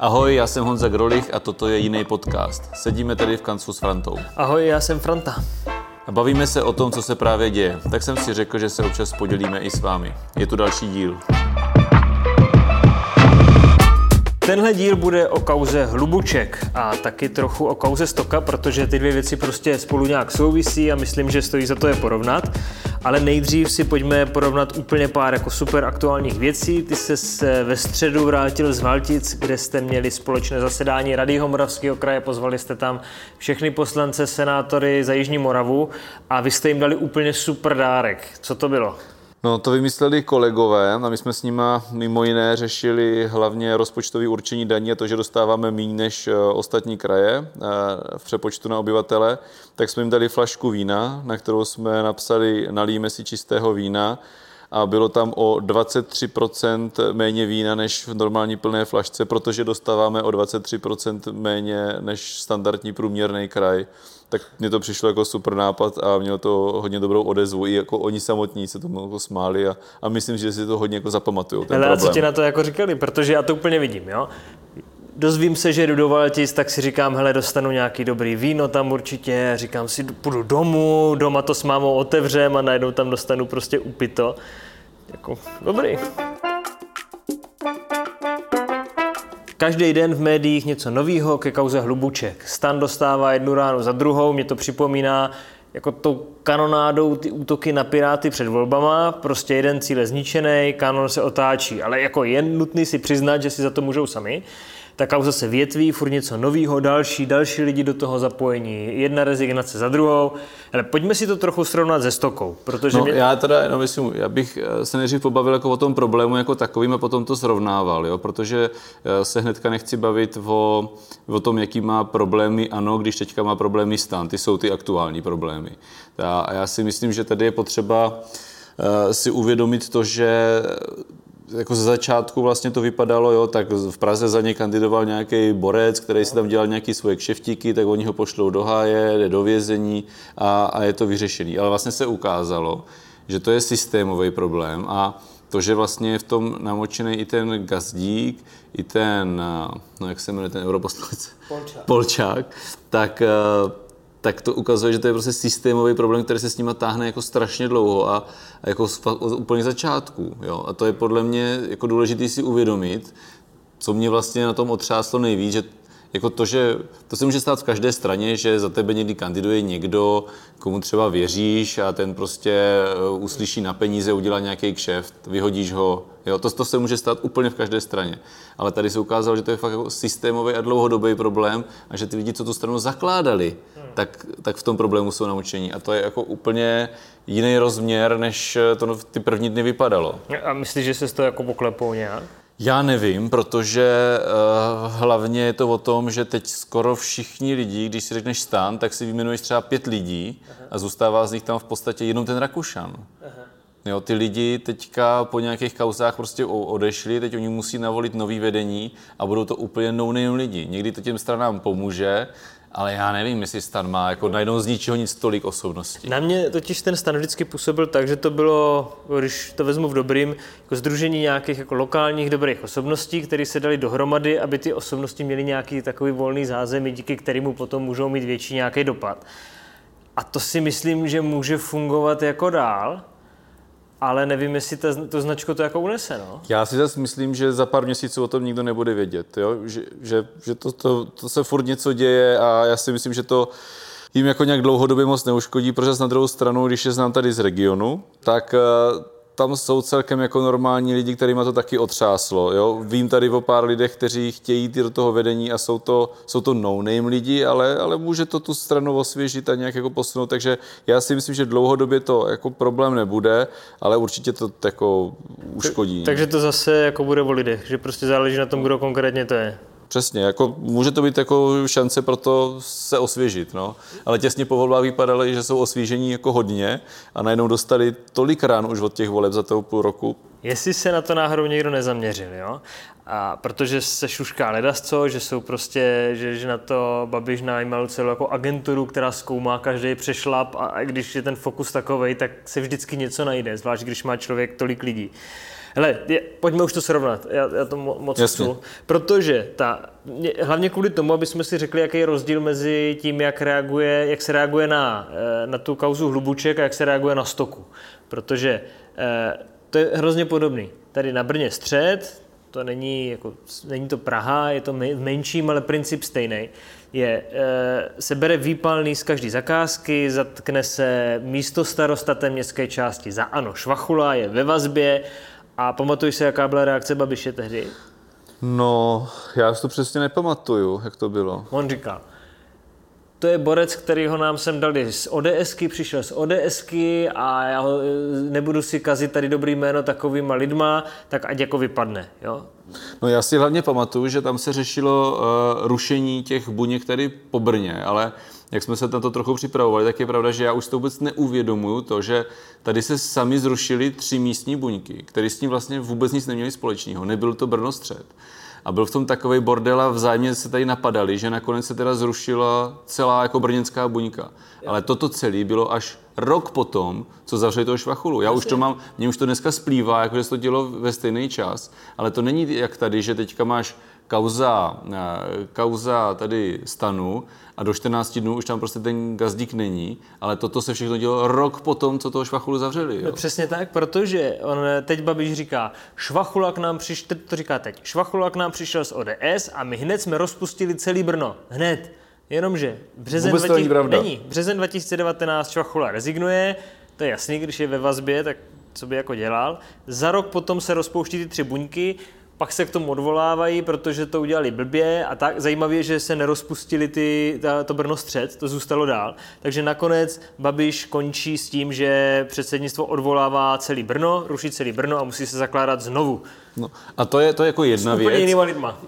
Ahoj, já jsem Honza Grolich a toto je jiný podcast. Sedíme tady v kanclu s Frantou. Ahoj, já jsem Franta. A bavíme se o tom, co se právě děje. Tak jsem si řekl, že se občas podělíme i s vámi. Je tu další díl. Tenhle díl bude o kauze Hlubuček a taky trochu o kauze Stoka, protože ty dvě věci prostě spolu nějak souvisí a myslím, že stojí za to je porovnat. Ale nejdřív si pojďme porovnat úplně pár jako super aktuálních věcí. Ty se ve středu vrátil z Valtic, kde jste měli společné zasedání Rady Moravského kraje, pozvali jste tam všechny poslance, senátory za Jižní Moravu a vy jste jim dali úplně super dárek. Co to bylo? No to vymysleli kolegové a my jsme s nima mimo jiné řešili hlavně rozpočtové určení daní a to, že dostáváme méně než eh, ostatní kraje eh, v přepočtu na obyvatele, tak jsme jim dali flašku vína, na kterou jsme napsali nalíme si čistého vína a bylo tam o 23% méně vína než v normální plné flašce, protože dostáváme o 23% méně než standardní průměrný kraj tak mně to přišlo jako super nápad a mělo to hodně dobrou odezvu. I jako oni samotní se tomu jako smáli a, a myslím, že si to hodně jako zapamatují. Ale a co ti na to jako říkali? Protože já to úplně vidím, jo? dozvím se, že jdu do Valtic, tak si říkám, hele, dostanu nějaký dobrý víno tam určitě, říkám si, půjdu domů, doma to s mámou otevřem a najednou tam dostanu prostě upito. Jako, dobrý. Každý den v médiích něco nového ke kauze Hlubuček. Stan dostává jednu ránu za druhou, mě to připomíná jako tou kanonádou ty útoky na Piráty před volbama, prostě jeden cíl je zničený, kanon se otáčí, ale jako je nutný si přiznat, že si za to můžou sami ta kauza se větví, furt něco nového, další, další lidi do toho zapojení, jedna rezignace za druhou. Ale pojďme si to trochu srovnat se Stokou, protože... No, mě... já teda, no myslím, já bych eh, se nejdřív pobavil jako o tom problému jako takovým a potom to srovnával, jo? protože eh, se hnedka nechci bavit o, o tom, jaký má problémy ano, když teďka má problémy stan, ty jsou ty aktuální problémy. A já si myslím, že tady je potřeba eh, si uvědomit to, že jako ze začátku vlastně to vypadalo, jo, tak v Praze za ně kandidoval nějaký borec, který si tam dělal nějaký svoje kšeftíky, tak oni ho pošlou do háje, jde do vězení a, a je to vyřešený. Ale vlastně se ukázalo, že to je systémový problém a to, že vlastně je v tom namočený i ten gazdík, i ten, no jak se jmenuje ten europoslanec? Polčák. Polčák, tak tak to ukazuje, že to je prostě systémový problém, který se s nima táhne jako strašně dlouho a, a jako od úplně začátku. Jo? A to je podle mě jako důležité si uvědomit, co mě vlastně na tom otřáslo nejvíc, že jako to, že to se může stát v každé straně, že za tebe někdy kandiduje někdo, komu třeba věříš a ten prostě eh, uslyší na peníze, udělá nějaký kšeft, vyhodíš ho. Jo, to, to se může stát úplně v každé straně. Ale tady se ukázalo, že to je fakt jako systémový a dlouhodobý problém a že ty lidi, co tu stranu zakládali, hmm. tak, tak v tom problému jsou naučení. A to je jako úplně jiný rozměr, než to ty první dny vypadalo. A myslíš, že se z toho jako poklepou nějak? Já nevím, protože uh, hlavně je to o tom, že teď skoro všichni lidi, když si řekneš stan, tak si vyjmenuješ třeba pět lidí Aha. a zůstává z nich tam v podstatě jenom ten Rakušan. Aha. Jo, ty lidi teďka po nějakých kauzách prostě odešli, teď oni musí navolit nový vedení a budou to úplně no lidi. Někdy to těm stranám pomůže, ale já nevím, jestli stan má jako najednou z ničeho nic tolik osobností. Na mě totiž ten stan vždycky působil tak, že to bylo, když to vezmu v dobrým, jako združení nějakých jako lokálních dobrých osobností, které se dali dohromady, aby ty osobnosti měly nějaký takový volný zázemí, díky kterému potom můžou mít větší nějaký dopad. A to si myslím, že může fungovat jako dál, ale nevím, jestli ta, to značko to jako unese, no. Já si zase myslím, že za pár měsíců o tom nikdo nebude vědět, jo? že, že, že to, to, to, se furt něco děje a já si myslím, že to jim jako nějak dlouhodobě moc neuškodí, protože na druhou stranu, když je znám tady z regionu, tak eh, tam jsou celkem jako normální lidi, kterým to taky otřáslo. Jo? Vím tady o pár lidech, kteří chtějí jít do toho vedení a jsou to, jsou to no-name lidi, ale, ale může to tu stranu osvěžit a nějak jako posunout. Takže já si myslím, že dlouhodobě to jako problém nebude, ale určitě to jako uškodí. Takže to zase jako bude o lidech, že prostě záleží na tom, kdo konkrétně to je. Přesně, jako může to být jako šance pro to se osvěžit, no. Ale těsně po volbách vypadaly, že jsou osvěžení jako hodně a najednou dostali tolik rán už od těch voleb za toho půl roku. Jestli se na to náhodou někdo nezaměřil, jo? A protože se šušká ledasco, že jsou prostě, že, že na to Babiš najímal celou jako agenturu, která zkoumá každý přešlap a když je ten fokus takový, tak se vždycky něco najde, zvlášť když má člověk tolik lidí. Hele, je, pojďme už to srovnat, já, já to mo, moc Jasně. chci, protože ta, hlavně kvůli tomu, aby jsme si řekli, jaký je rozdíl mezi tím, jak, reaguje, jak se reaguje na, eh, na tu kauzu Hlubuček a jak se reaguje na stoku. Protože eh, to je hrozně podobný. Tady na Brně střed, to není, jako, není to Praha, je to men- menším, ale princip stejný. Je, e, se bere výpalný z každé zakázky, zatkne se místo starosta té městské části za ano, Švachula je ve vazbě a pamatuješ se, jaká byla reakce Babiše tehdy? No, já si to přesně nepamatuju, jak to bylo. On říkal, to je borec, který ho nám sem dali z ODSky, přišel z ODSky a já ho, e, nebudu si kazit tady dobrý jméno takovýma lidma, tak ať jako vypadne. Jo? No já si hlavně pamatuju, že tam se řešilo uh, rušení těch buněk tady po Brně, ale jak jsme se na to trochu připravovali, tak je pravda, že já už to vůbec neuvědomuju to, že tady se sami zrušili tři místní buňky, které s tím vlastně vůbec nic neměly společného. Nebyl to Brno střed. A byl v tom takový bordel a vzájemně se tady napadali, že nakonec se teda zrušila celá jako brněnská buňka. Ale toto celé bylo až rok potom, co zavřeli toho švachulu. Já už to mám, mě už to dneska splývá, jako že se to dělo ve stejný čas, ale to není jak tady, že teďka máš kauza, eh, kauza tady stanu a do 14 dnů už tam prostě ten gazdík není, ale toto se všechno dělo rok potom, co toho švachulu zavřeli. Jo? No přesně tak, protože on teď Babiš říká, Švachula k nám přišel, to říká teď, Švachula k nám přišel z ODS a my hned jsme rozpustili celý Brno. Hned. Jenomže březen, Vůbec to není pravda. není. březen 2019 Švachula rezignuje, to je jasný, když je ve vazbě, tak co by jako dělal. Za rok potom se rozpouští ty tři buňky, pak se k tomu odvolávají, protože to udělali blbě a tak. Zajímavé je, že se nerozpustili ty, ta, to Brno střed, to zůstalo dál. Takže nakonec Babiš končí s tím, že předsednictvo odvolává celý Brno, ruší celý Brno a musí se zakládat znovu. No, a to je, to je jako jedna věc.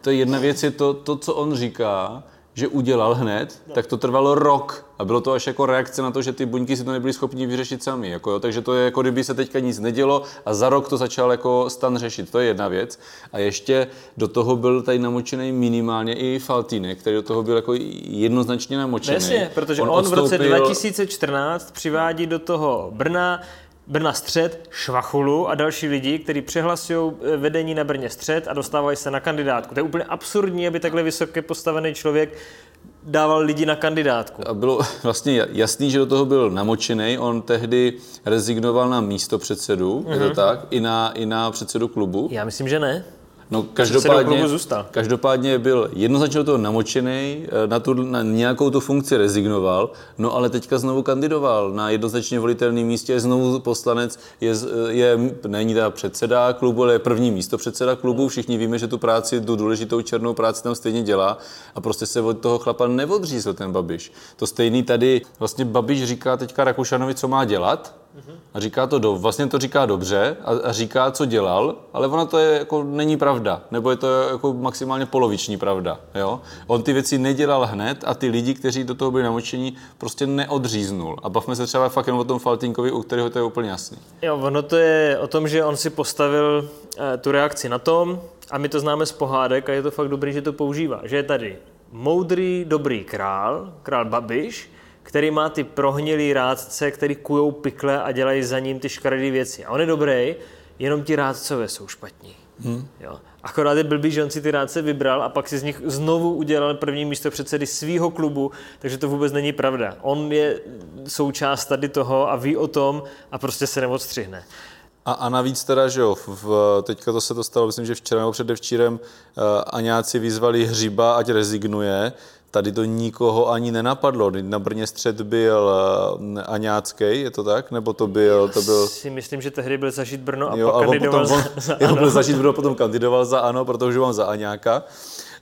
To je jedna věc, je to, to, co on říká, že udělal hned, no. tak to trvalo rok. A bylo to až jako reakce na to, že ty buňky si to nebyli schopni vyřešit sami. Jako jo. Takže to je jako kdyby se teďka nic nedělo a za rok to začal jako stan řešit. To je jedna věc. A ještě do toho byl tady namočený minimálně i Faltýnek, který do toho byl jako jednoznačně namočený. Jasně, protože on, on v roce 2014 přivádí do toho Brna Brna střed, Švachulu a další lidi, kteří přehlasují vedení na Brně střed a dostávají se na kandidátku. To je úplně absurdní, aby takhle vysoké postavený člověk dával lidi na kandidátku. A bylo vlastně jasný, že do toho byl namočený. On tehdy rezignoval na místo předsedu, mm-hmm. je to tak, i na, i na předsedu klubu. Já myslím, že ne. No každopádně, každopádně byl jednoznačně toho namočený, na, tu, na nějakou tu funkci rezignoval, no ale teďka znovu kandidoval na jednoznačně volitelném místě, je znovu poslanec, je, je, není teda předseda klubu, ale je první místo předseda klubu, všichni víme, že tu práci, tu důležitou černou práci tam stejně dělá a prostě se od toho chlapa neodřízl ten Babiš. To stejný tady, vlastně Babiš říká teďka Rakušanovi, co má dělat, a říká to, do, vlastně to říká dobře a, a říká, co dělal, ale ona to je, jako není pravda, nebo je to jako maximálně poloviční pravda. Jo? On ty věci nedělal hned a ty lidi, kteří do toho byli namočení, prostě neodříznul. A bavme se třeba fakt jenom o tom Faltinkovi, u kterého to je úplně jasný. Jo, ono to je o tom, že on si postavil eh, tu reakci na tom a my to známe z pohádek a je to fakt dobrý, že to používá. Že je tady moudrý, dobrý král, král Babiš, který má ty prohnilý rádce, který kujou pikle a dělají za ním ty škaredý věci. A on je dobrý, jenom ti rádcové jsou špatní. Hmm. Jo. Akorát je blbý, že on si ty rádce vybral a pak si z nich znovu udělal první místo předsedy svého klubu, takže to vůbec není pravda. On je součást tady toho a ví o tom a prostě se neodstřihne. A, a navíc teda, že jo, v, teďka to se to stalo, myslím, že včera nebo předevčírem uh, Aňáci vyzvali Hřiba, ať rezignuje, tady to nikoho ani nenapadlo. Na Brně střed byl Aňácký, je to tak? Nebo to byl... To byl... si myslím, že tehdy byl zažít Brno a jo, pak a kandidoval potom, za, za jo, byl zažít Brno, potom kandidoval za ANO, protože mám za Aňáka.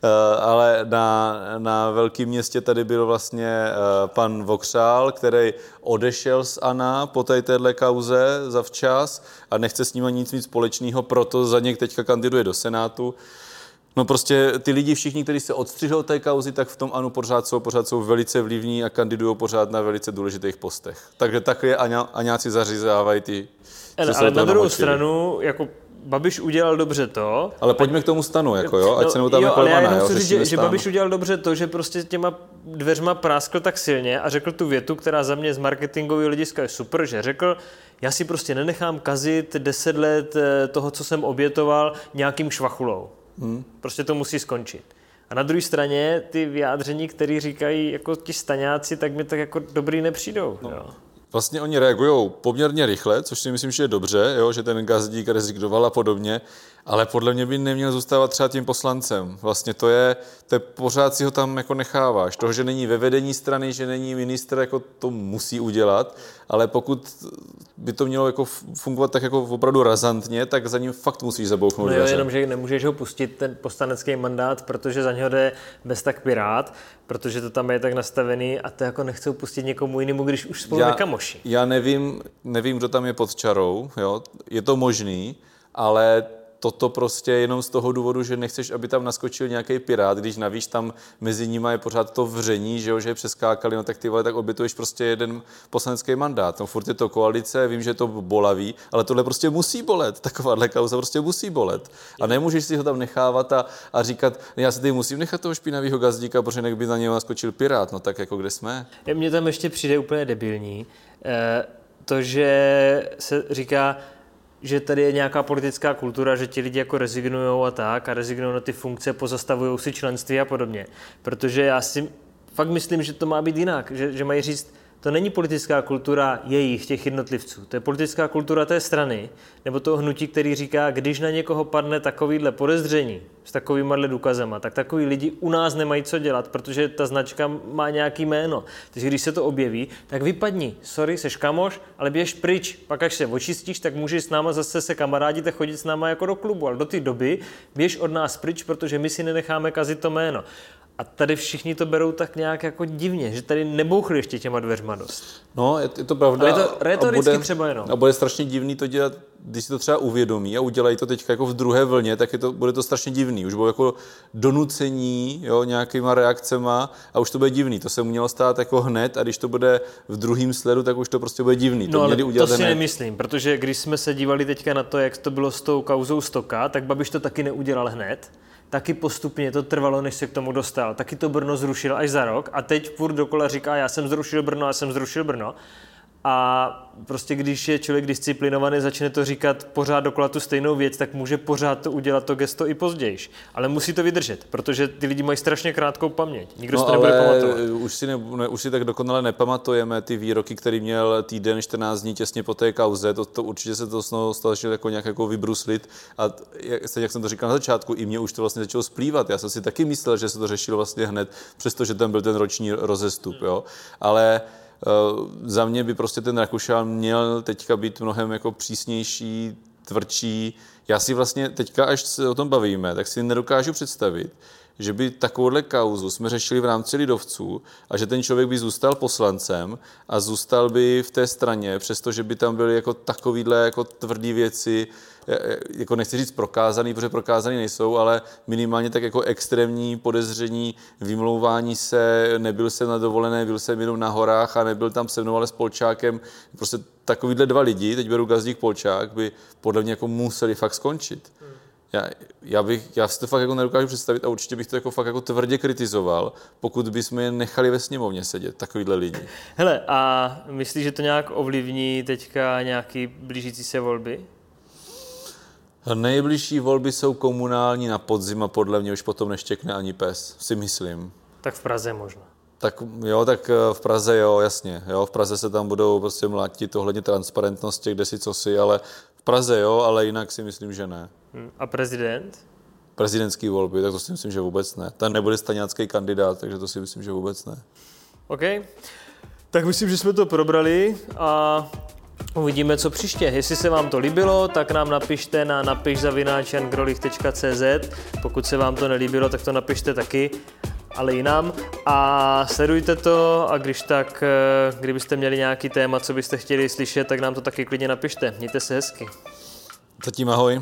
Uh, ale na, na velkém městě tady byl vlastně uh, pan Vokřál, který odešel z ANA po té téhle kauze za včas a nechce s ním nic mít společného, proto za něk teďka kandiduje do Senátu. No prostě ty lidi všichni, kteří se odstřihou té kauzy, tak v tom ano pořád jsou, pořád jsou velice vlivní a kandidují pořád na velice důležitých postech. Takže takhle Aňa, Aňáci zařizávají ty, ale, ale na druhou stranu, jako Babiš udělal dobře to. Ale pojďme k tomu stanu, jako jo, ať no, se neutáme jo, ale já jenom jo, chci říct, že, že. Babiš udělal dobře to, že prostě těma dveřma práskl tak silně a řekl tu větu, která za mě z marketingového hlediska je super, že řekl, já si prostě nenechám kazit deset let eh, toho, co jsem obětoval, nějakým švachulou. Hmm. Prostě to musí skončit. A na druhé straně ty vyjádření, které říkají jako ti staňáci, tak mi tak jako dobrý nepřijdou. No. Jo. Vlastně oni reagují poměrně rychle, což si myslím, že je dobře, jo, že ten gazdík rezignoval a podobně, ale podle mě by neměl zůstávat třeba tím poslancem. Vlastně to je, to je pořád si ho tam jako necháváš. Toho, že není ve vedení strany, že není ministr, jako to musí udělat, ale pokud by to mělo jako fungovat tak jako opravdu razantně, tak za ním fakt musíš zabouchnout No jo, jenom, že nemůžeš ho pustit, ten poslanecký mandát, protože za něho jde bez tak pirát, protože to tam je tak nastavený a to jako nechcou pustit někomu jinému, když už spolu nekamoši. Já nevím, nevím, kdo tam je pod čarou, jo? je to možný, ale toto prostě jenom z toho důvodu, že nechceš, aby tam naskočil nějaký pirát, když navíc tam mezi nimi je pořád to vření, že, jo, že je přeskákali, no tak ty vole, tak obětuješ prostě jeden poslanecký mandát. No furt je to koalice, vím, že to bolavý, ale tohle prostě musí bolet. Takováhle kauza prostě musí bolet. A nemůžeš si ho tam nechávat a, a říkat, já si tady musím nechat toho špinavého gazdíka, protože jinak by na něho naskočil pirát. No tak jako kde jsme? Mně tam ještě přijde úplně debilní. Eh, to, že se říká, že tady je nějaká politická kultura, že ti lidi jako rezignují a tak a rezignují na ty funkce, pozastavují si členství a podobně. Protože já si fakt myslím, že to má být jinak, že, že mají říct, to není politická kultura jejich, těch jednotlivců. To je politická kultura té strany, nebo toho hnutí, který říká, když na někoho padne takovýhle podezření s takovýmhle důkazama, tak takový lidi u nás nemají co dělat, protože ta značka má nějaký jméno. Takže když se to objeví, tak vypadni. Sorry, seš kamoš, ale běž pryč. Pak až se očistíš, tak můžeš s náma zase se kamarádit a chodit s náma jako do klubu. Ale do té doby běž od nás pryč, protože my si nenecháme kazit to jméno. A tady všichni to berou tak nějak jako divně, že tady nebouchli ještě těma dveřma dost. No, je, je to pravda. Ale je to retoricky bude, třeba jenom. A bude strašně divný to dělat, když si to třeba uvědomí a udělají to teď jako v druhé vlně, tak je to, bude to strašně divný. Už bylo jako donucení jo, nějakýma reakcema a už to bude divný. To se mělo stát jako hned a když to bude v druhém sledu, tak už to prostě bude divný. No, to, ale udělat to si hned. nemyslím, protože když jsme se dívali teďka na to, jak to bylo s tou kauzou Stoka, tak Babiš to taky neudělal hned taky postupně to trvalo, než se k tomu dostal. Taky to Brno zrušil až za rok a teď furt dokola říká, já jsem zrušil Brno, já jsem zrušil Brno. A prostě když je člověk disciplinovaný, začne to říkat pořád dokola tu stejnou věc, tak může pořád to udělat to gesto i později. Ale musí to vydržet, protože ty lidi mají strašně krátkou paměť. Nikdo no, si to nebude pamatovat. Už si, ne, ne, už si tak dokonale nepamatujeme ty výroky, který měl týden, 14 dní těsně po té kauze. To, to určitě se to snažil jako nějak jako vybruslit. A jak, jak jsem to říkal na začátku, i mě už to vlastně začalo splývat. Já jsem si taky myslel, že se to řešilo vlastně hned, přestože tam byl ten roční rozestup. Jo? Ale za mě by prostě ten Rakušan měl teďka být mnohem jako přísnější, tvrdší. Já si vlastně teďka, až se o tom bavíme, tak si nedokážu představit, že by takovouhle kauzu jsme řešili v rámci lidovců a že ten člověk by zůstal poslancem a zůstal by v té straně, přestože by tam byly jako takovýhle jako tvrdý věci, jako nechci říct prokázaný, protože prokázaný nejsou, ale minimálně tak jako extrémní podezření, vymlouvání se, nebyl jsem na dovolené, byl jsem jenom na horách a nebyl tam se mnou, ale s Polčákem. Prostě takovýhle dva lidi, teď beru Gazdík Polčák, by podle mě jako museli fakt skončit. Já, já, bych, já si to fakt jako nedokážu představit a určitě bych to jako fakt jako tvrdě kritizoval, pokud bychom je nechali ve sněmovně sedět, takovýhle lidi. Hele, a myslíš, že to nějak ovlivní teďka nějaký blížící se volby? Nejbližší volby jsou komunální na podzim a podle mě už potom neštěkne ani pes, si myslím. Tak v Praze možná. Tak jo, tak v Praze jo, jasně. Jo, v Praze se tam budou prostě mlátit ohledně transparentnosti, kde si co si, ale Praze jo, ale jinak si myslím, že ne. A prezident? Prezidentský volby, tak to si myslím, že vůbec ne. Ten nebude staňácký kandidát, takže to si myslím, že vůbec ne. OK. Tak myslím, že jsme to probrali a Uvidíme, co příště. Jestli se vám to líbilo, tak nám napište na napišzavináčangrolich.cz. Pokud se vám to nelíbilo, tak to napište taky, ale jinam. A sledujte to a když tak, kdybyste měli nějaký téma, co byste chtěli slyšet, tak nám to taky klidně napište. Mějte se hezky. Zatím ahoj.